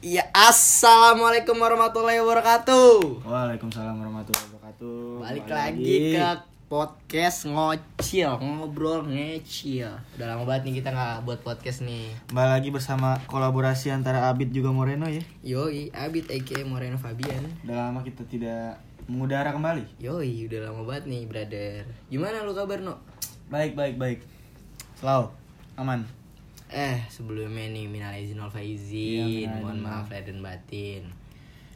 Ya assalamualaikum warahmatullahi wabarakatuh. Waalaikumsalam warahmatullahi wabarakatuh. Balik Kembali lagi ke podcast ngocil, ngobrol ngecil. Udah lama banget nih kita nggak buat podcast nih. Kembali lagi bersama kolaborasi antara Abid juga Moreno ya. Yoi, Abid aka Moreno Fabian. Udah lama kita tidak mengudara kembali. Yoi, udah lama banget nih, brother. Gimana lu kabar, No? Baik baik baik. Selalu aman. Eh, sebelumnya nih minal izin wal Iya, faizin. minal Mohon maaf lahir dan batin.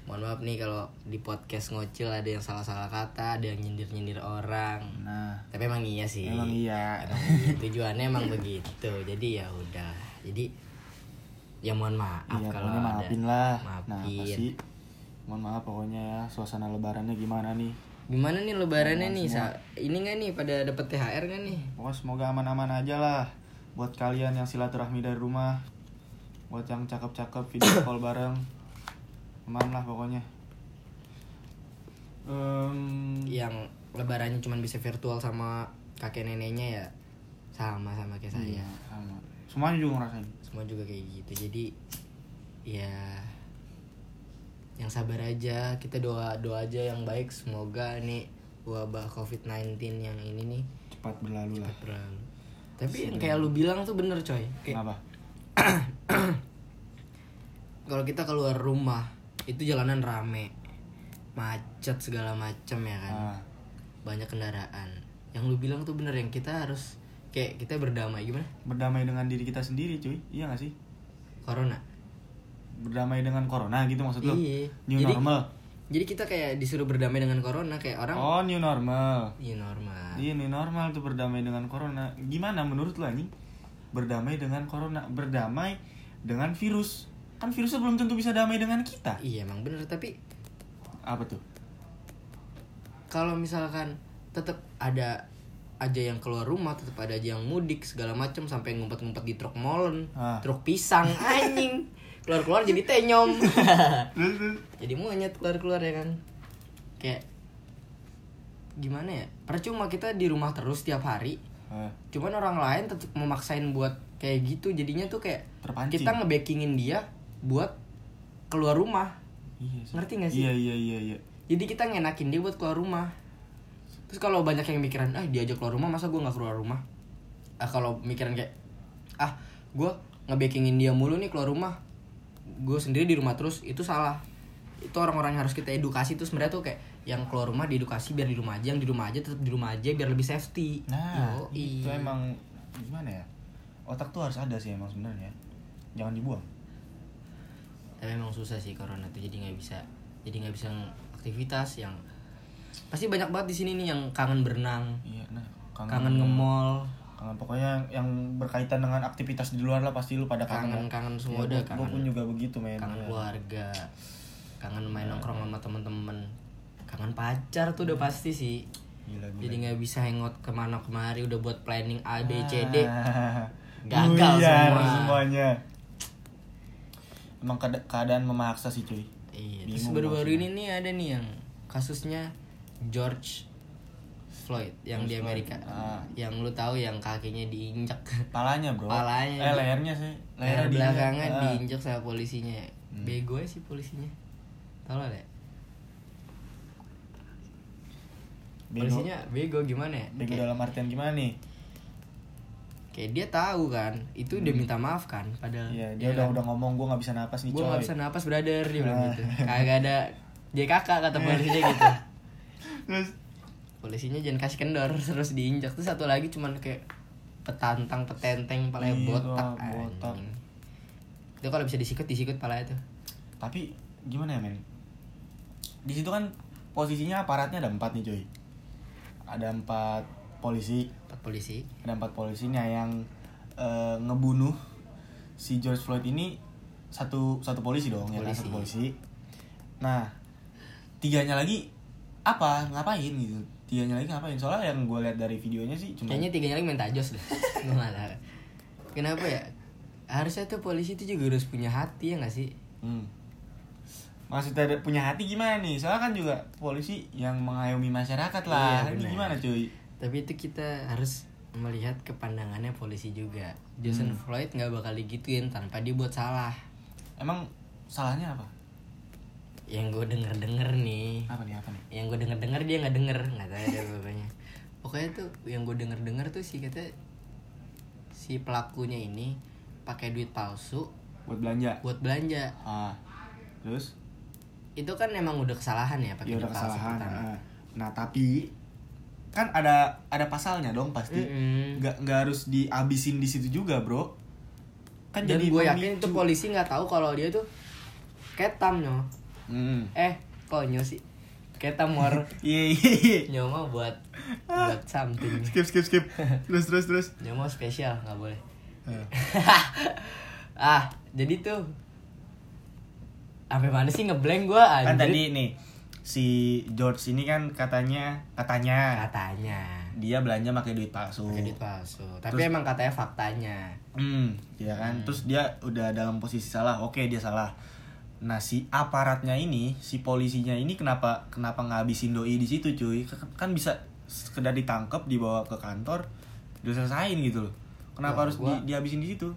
Mohon maaf nih kalau di podcast ngocil ada yang salah-salah kata, ada yang nyindir-nyindir orang. Nah, Tapi emang iya sih. emang iya. Emang iya, tujuannya emang begitu. Jadi ya udah. Jadi ya mohon maaf Iya, kalau ada. maafin lah. Maafin. Nah, pasti mohon maaf pokoknya ya suasana lebarannya gimana nih. Gimana nih lebarannya Mohon nih? Sa ini nggak nih pada dapet THR nggak nih? Pokoknya semoga aman-aman aja lah buat kalian yang silaturahmi dari rumah. Buat yang cakep-cakep video call bareng. Aman lah pokoknya. Em, Yang lebarannya cuma bisa virtual sama kakek neneknya ya sama sama kayak saya. Iya, sama. Semuanya juga ngerasain. Semua juga kayak gitu. Jadi ya yang sabar aja kita doa doa aja yang baik semoga nih wabah covid-19 yang ini nih Cepat berlalu lah. berlalu tapi yang kayak lu bilang tuh bener coy kayak Kenapa? kalau kita keluar rumah itu jalanan rame macet segala macem ya kan Ah, banyak kendaraan yang lu bilang tuh bener yang kita harus kayak kita berdamai gimana berdamai dengan diri kita sendiri, cuy. Iya gak sih? corona Berdamai dengan corona gitu maksud lu? iya New jadi normal. Jadi kita kayak disuruh berdamai dengan corona kayak orang Oh, new normal. iya normal Iya, new normal tuh berdamai dengan corona. Gimana menurut lu anjing? Berdamai dengan corona, berdamai dengan virus. Kan virusnya belum tentu bisa damai dengan kita. iya emang bener tapi Apa tuh? kalau misalkan tetap ada aja yang keluar rumah tetap ada aja yang mudik segala macam sampai ngumpet-ngumpet di truk molen Ah. truk pisang anjing keluar-keluar jadi tenyom. Jadi monyet keluar-keluar ya kan? Kayak gimana ya? Percuma kita di rumah terus tiap hari. Ah, cuman orang lain tetap memaksain buat kayak gitu. Jadinya tuh kayak Terpancing. kita ngebackingin dia buat keluar rumah. Iya sih. ngerti gak sih? Iya, iya, iya, iya. jadi kita ngenakin dia buat keluar rumah. Terus kalau banyak yang mikiran ah diajak keluar rumah masa gue nggak keluar rumah? Ah kalau mikiran kayak ah gue ngebackingin dia mulu nih keluar rumah gue sendiri di rumah terus itu salah itu orang-orang yang harus kita edukasi tuh sebenarnya tuh kayak yang keluar rumah diedukasi biar di rumah aja yang di rumah aja tetap di rumah aja biar lebih safety Nah, Yoi. itu emang gimana ya? Otak tuh harus ada sih emang sebenarnya. Jangan dibuang. tapi emang susah sih corona tuh jadi nggak bisa jadi nggak bisa aktivitas yang pasti banyak banget di sini nih yang kangen berenang Iya, nah, kangen nge-mall kangen pokoknya yang berkaitan dengan aktivitas di luar lah pasti lu pada kangen. kangen kangen semua Ya, udah gua- kangen pun juga begitu men. kangen Iya. keluarga kangen main nongkrong sama temen-temen kangen pacar tuh udah pasti sih Gila, gila. jadi nggak bisa hangout ke mana kemari udah buat planning A B C D Ah, Gagal buyar semua. semuanya. Emang keada- keadaan memaksa sih cuy. iya terus baru-baru ini nih ada nih yang kasusnya George Floyd yang di George Amerika Floyd. Ah. yang lu tahu yang kakinya diinjak Palanya bro. Palanya. Eh lehernya sih. leher Lehernya belakangnya diinjak. Ah. diinjak sama polisinya Hmm. bego sih polisinya tau lah deh Bego- polisinya bego gimana ya Bego Kayak- dalam artian gimana nih? kayak dia tahu kan itu udah minta maaf kan padahal Hmm. Iya, dia udah udah ngomong gue nggak bisa napas nih gue nggak bisa napas brother dia bilang Ah. gitu kagak ada JKK kata polisinya gitu Terus polisinya jangan kasih kendor terus diinjak terus satu lagi cuman kayak petantang petenteng palanya Iya, botak botak. anjing. itu kalau bisa disikut disikut palanya tuh tapi gimana ya men? Di situ kan posisinya aparatnya ada empat nih coy. Ada empat polisi, empat polisi ada empat polisinya yang eh, ngebunuh si George Floyd ini satu satu polisi dong ya kan Polisi. satu polisi. Nah tiganya lagi apa ngapain gitu? Tiganya lagi ngapain? Soalnya yang gue lihat dari videonya sih cuma kayaknya tiganya lagi main tajos deh kenapa ya harusnya tuh polisi itu juga harus punya hati ya nggak sih Hmm. Maksudnya punya hati gimana nih? Soalnya kan juga polisi yang mengayomi masyarakat lah. Iya, Ini gimana cuy? tapi itu kita harus melihat kepandangannya polisi juga Jason Hmm. Floyd nggak bakal digituin tanpa dia buat salah Emang salahnya apa yang gue denger denger nih. Apa nih apa nih? Yang gue denger denger dia nggak denger nggak tahu deh pokoknya. Pokoknya tuh yang gue denger denger tuh sih kata si pelakunya ini pakai duit palsu buat belanja? buat belanja. Ah. Terus? Itu kan emang udah kesalahan ya pakai ya udah duit palsu kesalahan pertama. ah. nah tapi kan ada ada pasalnya dong pasti. Nggak nggak harus dihabisin di situ juga bro. Kan dan jadi gue yakin itu polisi nggak tahu kalau dia tuh ketam nyo Hmm. eh kok nyo sih? Ketam war iya iya iya. nyo mah buat buat something. Skip skip skip. Terus terus terus. Nyo mah spesial nggak boleh. Ah. ah jadi tuh apa mana sih ngeblank gue kan tadi nih si George ini kan katanya katanya. Katanya. Dia belanja pakai duit palsu. Pakai duit palsu. Tapi Terus- emang katanya faktanya. Hmm, ya kan. Terus dia udah dalam posisi salah. Oke, dia salah. Nah, si aparatnya ini, si polisinya ini kenapa kenapa ngabisin doi di situ, cuy? Kan bisa sekedar ditangkap, dibawa ke kantor, diselesain gitu loh. Kenapa Wah, harus gua- di, dihabisin di situ?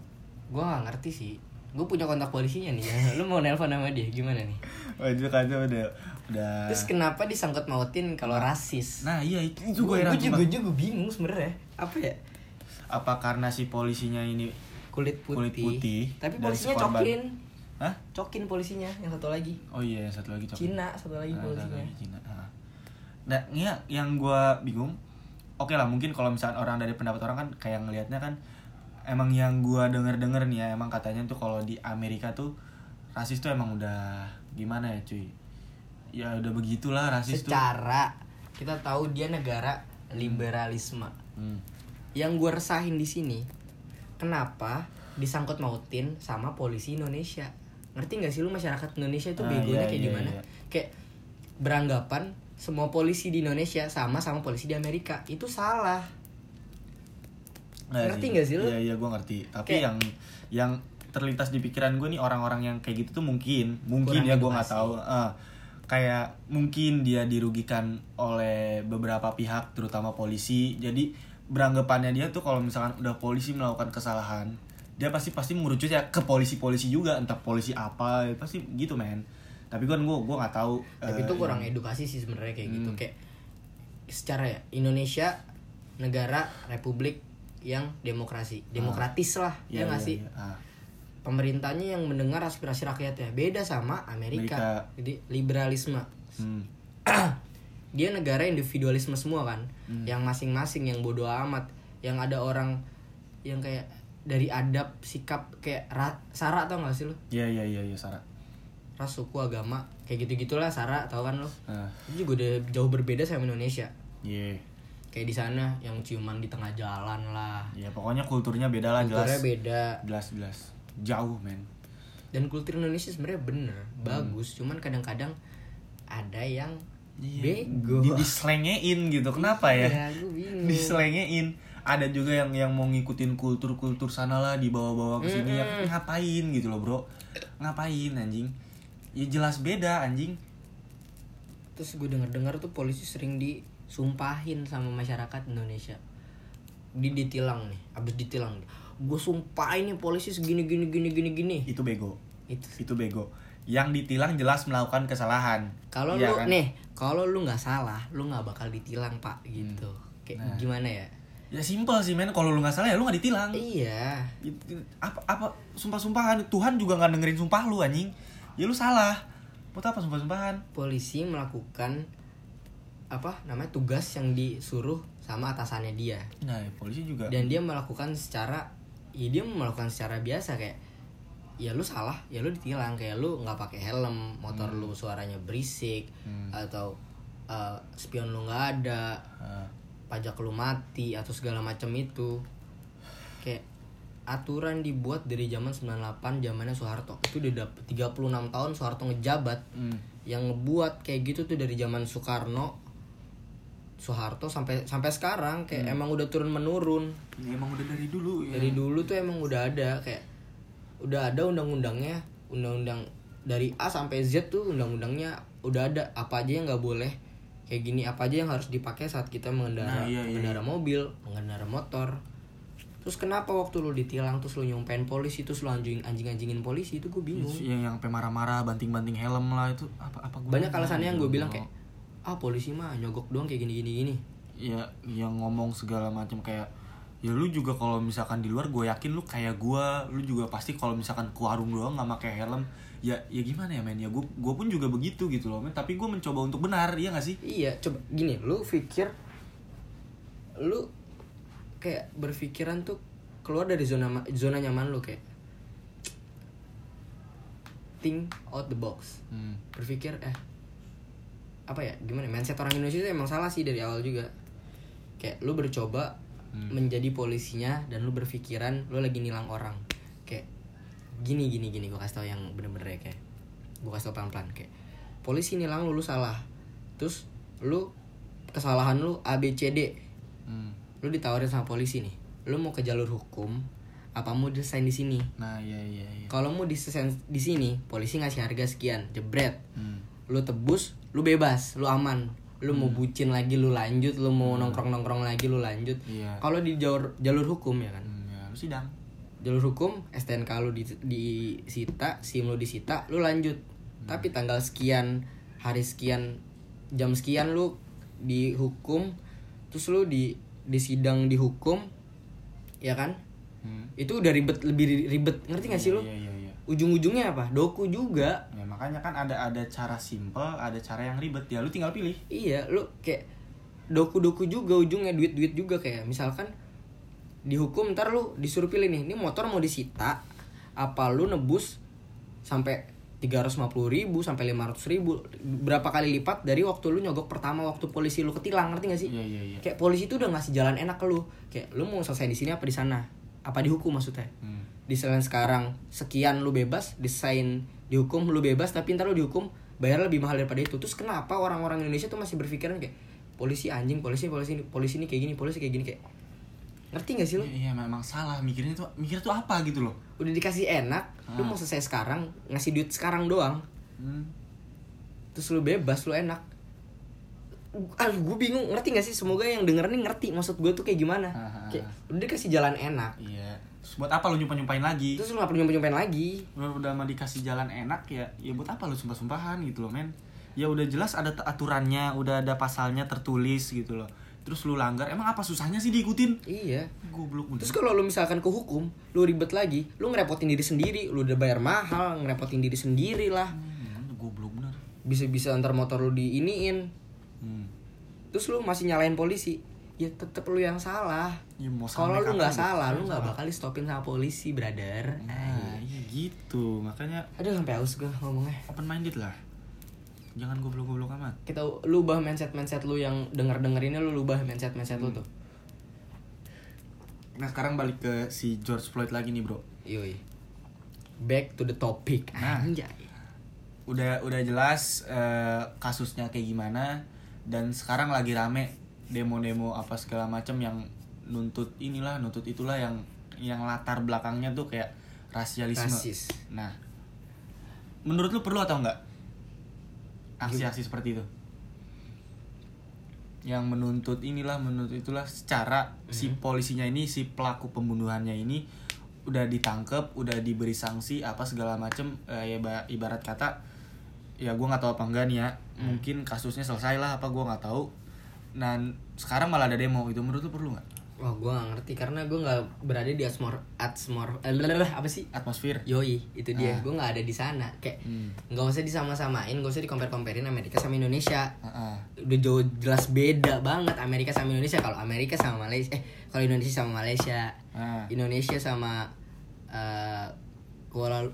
gue nggak ngerti sih. Gue punya kontak polisinya nih. Ya lu mau nelpon sama dia gimana nih? Wah, itu kan udah udah. Terus kenapa disangkut mautin kalau rasis? Nah, iya itu, itu gue juga juga bingung sebenarnya. Apa ya? Apa karena si polisinya ini kulit putih, Kulit putih tapi polisinya cokin Hah? cokin polisinya yang satu lagi Oh iya, yang satu lagi coklat. Cina satu lagi Nah, satu polisinya lagi Cina. Nah, nah ya, yang gue bingung, oke lah mungkin kalau misalnya orang dari pendapat orang kan kayak ngelihatnya kan emang yang gue denger denger nih ya emang katanya tuh kalau di Amerika tuh rasis tuh emang udah gimana ya cuy ya udah begitulah rasis tuh secara kita tahu dia negara liberalisme Hmm. yang gue resahin di sini kenapa disangkut mautin sama polisi Indonesia ngerti nggak sih lu masyarakat Indonesia itu Ah, begonya iya, kayak iya, gimana iya. kayak beranggapan semua polisi di Indonesia sama sama polisi di Amerika itu salah Ngerti nggak sih lu? Iya iya gue ngerti. Tapi Kayak- yang yang terlintas di pikiran gue nih orang-orang yang kayak gitu tuh mungkin mungkin ya gue nggak tahu. Eh, kayak mungkin dia dirugikan oleh beberapa pihak terutama polisi. Jadi beranggapannya dia tuh kalau misalkan udah polisi melakukan kesalahan dia pasti pasti merucutnya ke polisi-polisi juga entah polisi apa pasti gitu men tapi kan gue gue nggak tahu tapi eh, itu kurang yang- edukasi sih sebenarnya kayak gitu Hmm. kayak secara ya Indonesia negara republik yang demokrasi demokratis lah ya Iya, nggak iya, sih iya. Ah. pemerintahnya yang mendengar aspirasi rakyatnya beda sama Amerika, Amerika. jadi liberalisme Hmm. dia negara individualisme semua kan Hmm. yang masing-masing yang bodoh amat yang ada orang yang kayak dari adab sikap kayak ra, sara tau gak sih lo Iya iya iya iya Sarah. ras suku agama kayak gitu gitulah sara tau kan lo Ah, itu juga udah jauh berbeda sama Indonesia Iya. kayak di sana yang ciuman di tengah jalan lah Ya pokoknya kulturnya beda lah jelas. kulturnya beda Jelas jelas. Jauh men. dan kultur Indonesia sebenarnya bener bagus cuman kadang-kadang ada yang bego Di dislengein gitu. Kenapa ya? Iya, gue bingung. Dislengein. Ada juga yang yang mau ngikutin kultur-kultur sana lah dibawa-bawa ke sini ya Mm-mm. ngapain gitu loh, Bro. Ngapain anjing? Ya jelas beda anjing. terus gue dengar-dengar tuh polisi sering disumpahin sama masyarakat Indonesia di ditilang nih abis ditilang gue sumpahin nih polisi segini gini gini gini gini Itu bego. itu Itu bego. Yang ditilang jelas melakukan kesalahan. kalau Iya lu kan? nih kalau lu nggak salah lu nggak bakal ditilang pak gitu kayak Nah. gimana ya Ya simpel sih men, kalau lu nggak salah ya lu nggak ditilang. iya. Itu- apa apa sumpah-sumpahan. Tuhan juga nggak dengerin sumpah lu anjing. Ya lu salah. Buat apa sumpah-sumpahan? Polisi melakukan apa namanya tugas yang disuruh sama atasannya dia. Nah ya, polisi juga. Dan dia melakukan secara ya dia melakukan secara biasa. Kayak ya lu salah. Ya lu ditilang. Kayak lu nggak pakai helm motor lu suaranya berisik Hmm. atau uh, spion lu nggak ada. Ah, pajak lu mati atau segala macam itu. Kayak aturan dibuat dari zaman 98 zamannya Soeharto. Itu udah dapet 36 tahun Soeharto ngejabat. Hmm. yang ngebuat kayak gitu tuh dari zaman Soekarno Soeharto sampai sampai sekarang. Kayak emang udah turun menurun. Ya, emang udah dari dulu ya. Dari dulu tuh emang udah ada kayak udah ada undang-undangnya. Undang-undang dari A sampai Z tuh undang-undangnya udah ada. Apa aja yang nggak boleh kayak gini apa aja yang harus dipakai saat kita mengendara Nah, iya, iya, mengendara mobil mengendara motor. Terus kenapa waktu lu ditilang terus lu nyumpain polisi terus lu anjing anjing anjingin polisi itu gue bingung. Yang yang sampai marah-marah banting-banting helm lah itu apa apa gua- banyak alasannya yang gue bilang kayak ah polisi mah nyogok doang kayak gini gini. Gini ya yang ngomong segala macam kayak ya lu juga kalau misalkan di luar gue yakin lu kayak gua. Lu juga pasti kalau misalkan ke warung doang nggak pakai helm ya ya gimana ya men? Ya gue gue pun juga begitu gitu loh men. Tapi gue mencoba untuk benar iya gak sih? Iya coba gini lu pikir lu kayak berpikiran tuh keluar dari zona zona nyaman lu kayak think out the box. Hmm. berpikir eh apa ya gimana mindset orang Indonesia itu emang salah sih dari awal juga. Kayak lu bercoba Hmm. menjadi polisinya dan lu berpikiran lu lagi nilang orang gini gini gini gue kasih tau yang bener-bener ya kayak gue kasih tau pelan-pelan kayak polisi nilang lu lu salah. Terus lu kesalahan lu A B C D. Hmm. lu ditawarin sama polisi nih lu mau ke jalur hukum apa mau desain di sini? Nah iya iya iya. Kalau mau desain di sini polisi ngasih harga sekian jebret. Hmm. lu tebus lu bebas lu aman. Lu mau bucin lagi lu lanjut lu mau nongkrong nongkrong lagi lu lanjut. Iya. Kalau di jalur jalur hukum ya kan? Hmm, ya lu sidang jalur hukum STNK lu di disita SIM lu disita lu lanjut. Tapi tanggal sekian hari sekian jam sekian lu dihukum terus lu di disidang dihukum ya kan? Hmm. itu udah ribet lebih ribet. Ngerti gak sih lu? Iya iya iya. Ujung-ujungnya apa? Doku juga. Ya makanya kan ada ada cara simple ada cara yang ribet. Ya lu tinggal pilih. Iya lu kayak doku-doku juga ujungnya duit-duit juga kayak misalkan dihukum ntar lu disuruh pilih nih ini motor mau disita apa lu nebus sampai 350 ribu sampai 500 ribu? Berapa kali lipat dari waktu lu nyogok pertama waktu polisi lu ketilang ngerti gak sih? Iya iya iya. Kayak polisi itu udah ngasih jalan enak ke lu. Kayak lu mau selesai di sini apa di sana? Apa dihukum maksudnya? Hmm. desain sekarang sekian lu bebas desain dihukum lu bebas tapi ntar lu dihukum bayar lebih mahal daripada itu. Terus kenapa orang-orang Indonesia tuh masih berpikiran kayak polisi anjing polisi polisi polisi ini kayak gini polisi kayak gini kayak ngerti gak sih lu? Iya, iya memang salah. Mikirnya tuh mikirnya tuh apa gitu loh. Udah dikasih enak lu Ah. mau selesai sekarang ngasih duit sekarang doang. Hmm. terus lu bebas lu enak. Ah gue bingung ngerti gak sih? Semoga yang denger nih ngerti maksud gue tuh kayak gimana. Ah, ah, kayak ah. udah dikasih jalan enak. Iya. Terus buat apa lu nyumpah nyumpahin lagi? Terus lu gak perlu nyumpain lagi. Udah udah mah dikasih jalan enak ya ya buat apa lu sumpah sumpahan gitu loh men? Ya udah jelas ada aturannya udah ada pasalnya tertulis gitu loh terus lu langgar emang apa susahnya sih diikutin iya goblok Terus kalau lu misalkan ke hukum, lu ribet lagi, lu ngerepotin diri sendiri, lu udah bayar mahal, ngerepotin diri sendiri lah. hmm, goblok bener Bisa-bisa antar motor lu diiniin. hmm. Terus lu masih nyalain polisi. Ya tetep lu yang salah. ya Kalau lu nggak salah, lu nggak bakal di stopin sama polisi, brother. nah iya gitu makanya Aduh sampai haus gue ngomongnya. open minded lah jangan goblok-goblok amat Kita lu ubah mindset-mindset lu yang denger-denger ini lu ubah mindset-mindset lu tuh. nah sekarang balik ke si George Floyd lagi nih bro Yoi. Back to the topic. Nah. Anjay. udah udah jelas eh, kasusnya kayak gimana dan sekarang lagi rame demo-demo apa segala macam yang nuntut inilah nuntut itulah yang yang latar belakangnya tuh kayak rasialisme. Rasis. Nah, menurut lu perlu atau enggak aksi-aksi seperti itu? Yang menuntut inilah menuntut itulah secara si polisinya ini si pelaku pembunuhannya ini udah ditangkep, udah diberi sanksi apa segala macem eh, ya ba- ibarat kata ya gua nggak tahu apa enggak nih ya. Mungkin kasusnya selesai lah apa gua nggak tahu. Dan sekarang malah ada demo itu menurut lu perlu nggak Wah, gue gak ngerti karena gue gak berada di atmosfer atmosfer eh, blablabla, apa sih? atmosfer Yoi, itu dia. Ah. Gue nggak ada di sana. Kayak Hmm. nggak usah disama-samain, gak usah dikompar-komparin Amerika sama Indonesia. Heeh. Udah jauh jelas beda banget Amerika sama Indonesia. Kalau Amerika sama Malaysia, eh kalau Indonesia sama Malaysia, Ah. Indonesia sama eh Kuala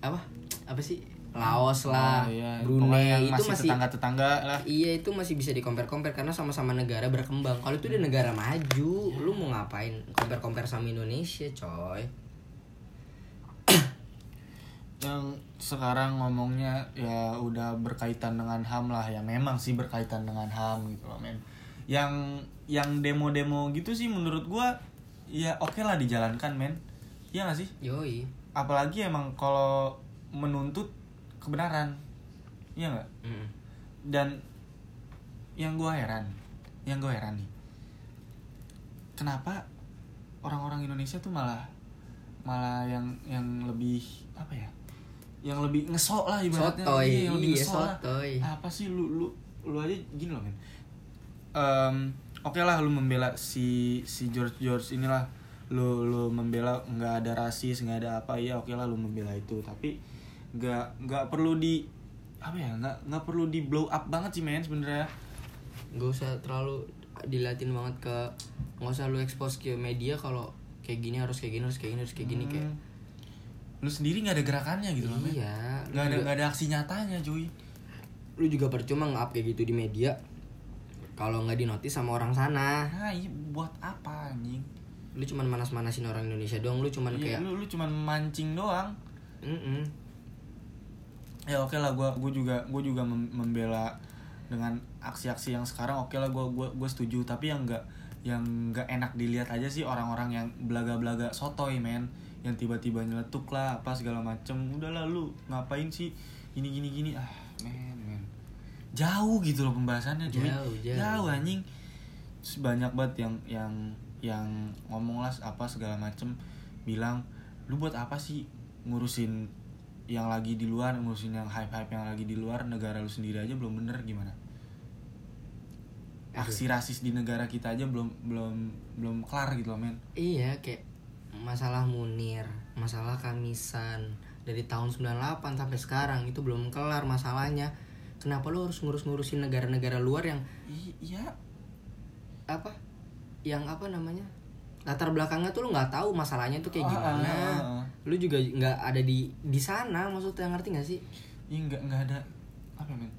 apa? Apa sih? Laos lah, Oh, iya. Brunei yang itu masih tetangga-tetangga lah Iya itu masih bisa dikompar-kompar karena sama-sama negara berkembang. Kalau itu udah negara maju, lu mau ngapain? Compare-compare sama Indonesia, coy. yang sekarang ngomongnya ya udah berkaitan dengan HAM lah ya memang sih berkaitan dengan HAM gitu loh men yang yang demo-demo gitu sih menurut gua ya oke lah dijalankan men Iya gak sih Yoi. apalagi emang kalau menuntut kebenaran. Iya nggak? Mm. dan yang gua heran yang gua heran nih kenapa orang-orang Indonesia tuh malah malah yang yang lebih apa ya? Yang lebih ngesok lah ibaratnya. Sotoy, Iya, yang lebih iya, ngesok lah. sotoy. apa sih lu lu lu aja gini loh men. Em, oke lah lu membela si si George George inilah. Lu lu membela nggak ada rasis nggak ada apa. Ya oke lah lu membela itu. Tapi nggak nggak perlu di apa ya nggak nggak perlu di blow up banget sih men sebenarnya. Gak usah terlalu dilatin banget ke nggak usah lu expose ke media kalau kayak gini harus kayak gini harus kayak gini harus kayak gini kayak Hmm. lu sendiri nggak ada gerakannya gitu loh iya. Nggak ada nggak ada aksi nyatanya cuy. Lu juga percuma nge-up kayak gitu di media kalau nggak dinotis sama orang sana. Nah iya buat apa anjing? Lu cuman manas-manasin orang Indonesia doang lu cuman Iya, kayak lu lu cuman mancing doang. Mm-mm. Ya oke lah gua gua juga gua juga mem- membela dengan aksi-aksi yang sekarang oke lah gua gua gua setuju. Tapi yang enggak yang enggak enak dilihat aja sih orang-orang yang belaga-belaga sotoy men. Yang tiba-tiba nyeletuk lah apa segala macem. Udahlah lu ngapain sih gini gini gini? Ah men men. Jauh gitu loh pembahasannya cuy. Jauh, jauh. anjing. Terus banyak banget yang yang yang ngomong lah apa segala macem. Bilang lu buat apa sih ngurusin yang lagi di luar ngurusin yang hype hype yang lagi di luar negara lu sendiri aja belum bener gimana? Aksi rasis di negara kita aja belum belum belum kelar gitu loh men. Iya kayak masalah Munir masalah Kamisan dari tahun 98 sampai sekarang itu belum kelar masalahnya. Kenapa lu harus ngurus-ngurusin negara-negara luar yang I- iya. apa? Yang apa namanya latar belakangnya tuh lu nggak tahu masalahnya tuh kayak Ah, gimana. ah, ah, ah. lu juga nggak ada di di sana maksudnya ngerti gak sih? Iya nggak nggak ada apa ya, men?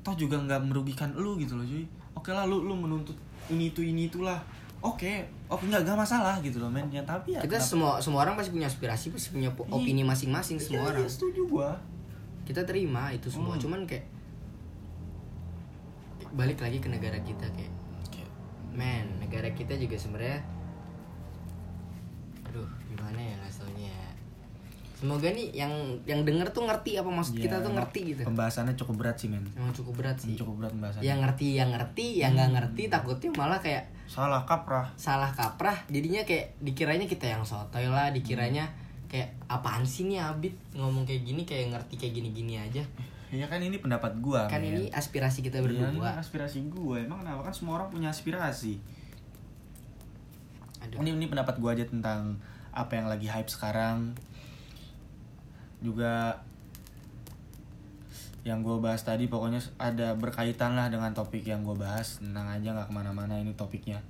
Toh juga nggak merugikan lu gitu loh cuy. Oke lah lu lu menuntut ini itu ini itulah. Oke oke nggak nggak masalah gitu loh men. Ya tapi ya kita kenapa- semua semua orang pasti punya aspirasi pasti punya opini masing-masing semua Iya, orang. iya, setuju gua. Kita terima itu semua Hmm. cuman kayak balik lagi ke negara kita kayak men negara kita juga sebenarnya gimana ya ngasih taunya ya semoga nih yang yang denger tuh ngerti apa maksud Iya, kita tuh ngerti gitu. pembahasannya cukup berat sih men. Emang cukup berat sih. cukup berat pembahasannya. Yang ngerti yang ngerti yang nggak ngerti takutnya malah kayak salah kaprah. Salah kaprah jadinya kayak dikiranya kita yang sotoy lah dikiranya kayak apaan sih nih Abid? Ngomong kayak gini kayak ngerti kayak gini-gini aja. Ya kan ini pendapat gua kan men. ini aspirasi kita Iya, ini berdua aspirasi gua. Emang kenapa? Kan semua orang punya aspirasi. Aduh. Ini ini pendapat gua aja tentang apa yang lagi hype sekarang. Juga yang gue bahas tadi pokoknya ada berkaitan lah dengan topik yang gue bahas. Tenang aja nggak ke mana-mana ini topiknya.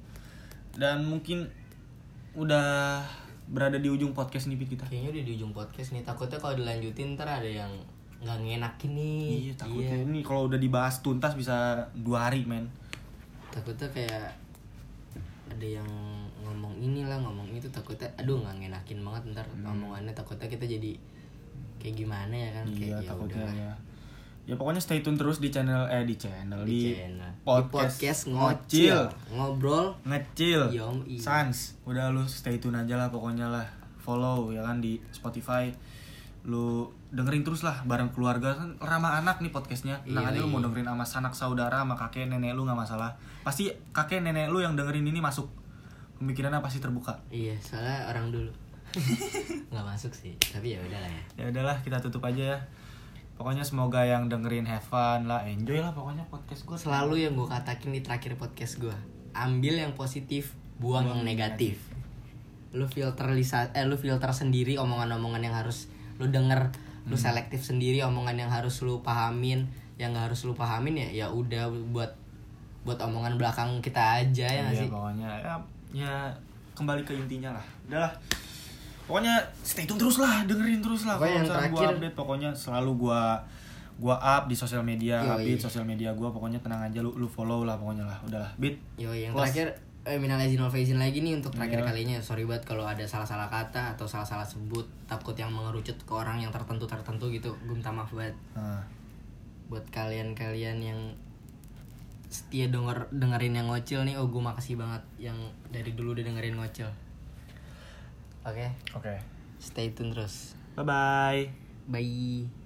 Dan mungkin udah berada di ujung podcast nih Pit, kita. Kayaknya udah di ujung podcast nih. Takutnya kalau dilanjutin ntar ada yang nggak ngenakin nih. Iya takutnya. Ini kalau udah dibahas tuntas bisa dua hari men. Takutnya kayak ada yang ngomong inilah ngomong itu takutnya aduh nggak ngenakin banget ntar omongannya takutnya kita jadi kayak gimana ya kan Hmm. iya kayak ya takutnya udahlah. ya. Ya pokoknya stay tune terus di channel eh di channel di, di, channel. Di podcast, podcast ngocil. Ngobrol. Ngecil. Yoi. sans. Udah lu stay tune aja lah pokoknya lah. Follow ya kan di Spotify. Lu dengerin terus lah bareng keluarga. Kan ramah anak nih podcastnya. Tenang Iya, aja lu iya. mau dengerin sama sanak saudara sama kakek nenek lu nggak masalah. Pasti kakek nenek lu yang dengerin ini masuk pemikirannya pasti terbuka. Iya soalnya orang dulu. Nggak masuk sih tapi ya udahlah ya. Ya udahlah kita tutup aja ya. Pokoknya semoga yang dengerin have fun lah enjoy lah pokoknya podcast gue selalu yang gue katakin di terakhir podcast gue ambil yang positif buang, yang negatif. lu filter lisa eh lu filter sendiri omongan-omongan yang harus lu denger. Lu Hmm. selektif sendiri omongan yang harus lu pahamin. Yang gak harus lu pahamin ya ya udah buat buat omongan belakang kita aja ya Iya, sih? pokoknya. Ya, ya kembali ke intinya lah. Udahlah. Pokoknya stay tune terus lah dengerin terus lah Pokoknya kalau gua terakhir- update pokoknya selalu gua gua up di sosial media Yoi. update sosial media gua pokoknya tenang aja lu lu follow lah pokoknya lah. Udahlah bit. Yo yang Close. terakhir eh, minal izin wal faizin lagi nih untuk terakhir Iya. kalinya. Sorry banget kalau ada salah-salah kata atau salah-salah sebut takut yang mengerucut ke orang yang tertentu tertentu gitu. Gue minta maaf banget. Nah, buat kalian-kalian yang setia denger dengerin yang ngocil nih oh gue makasih banget yang dari dulu udah dengerin ngocil. Oke? Oke. Stay tune terus. Bye bye bye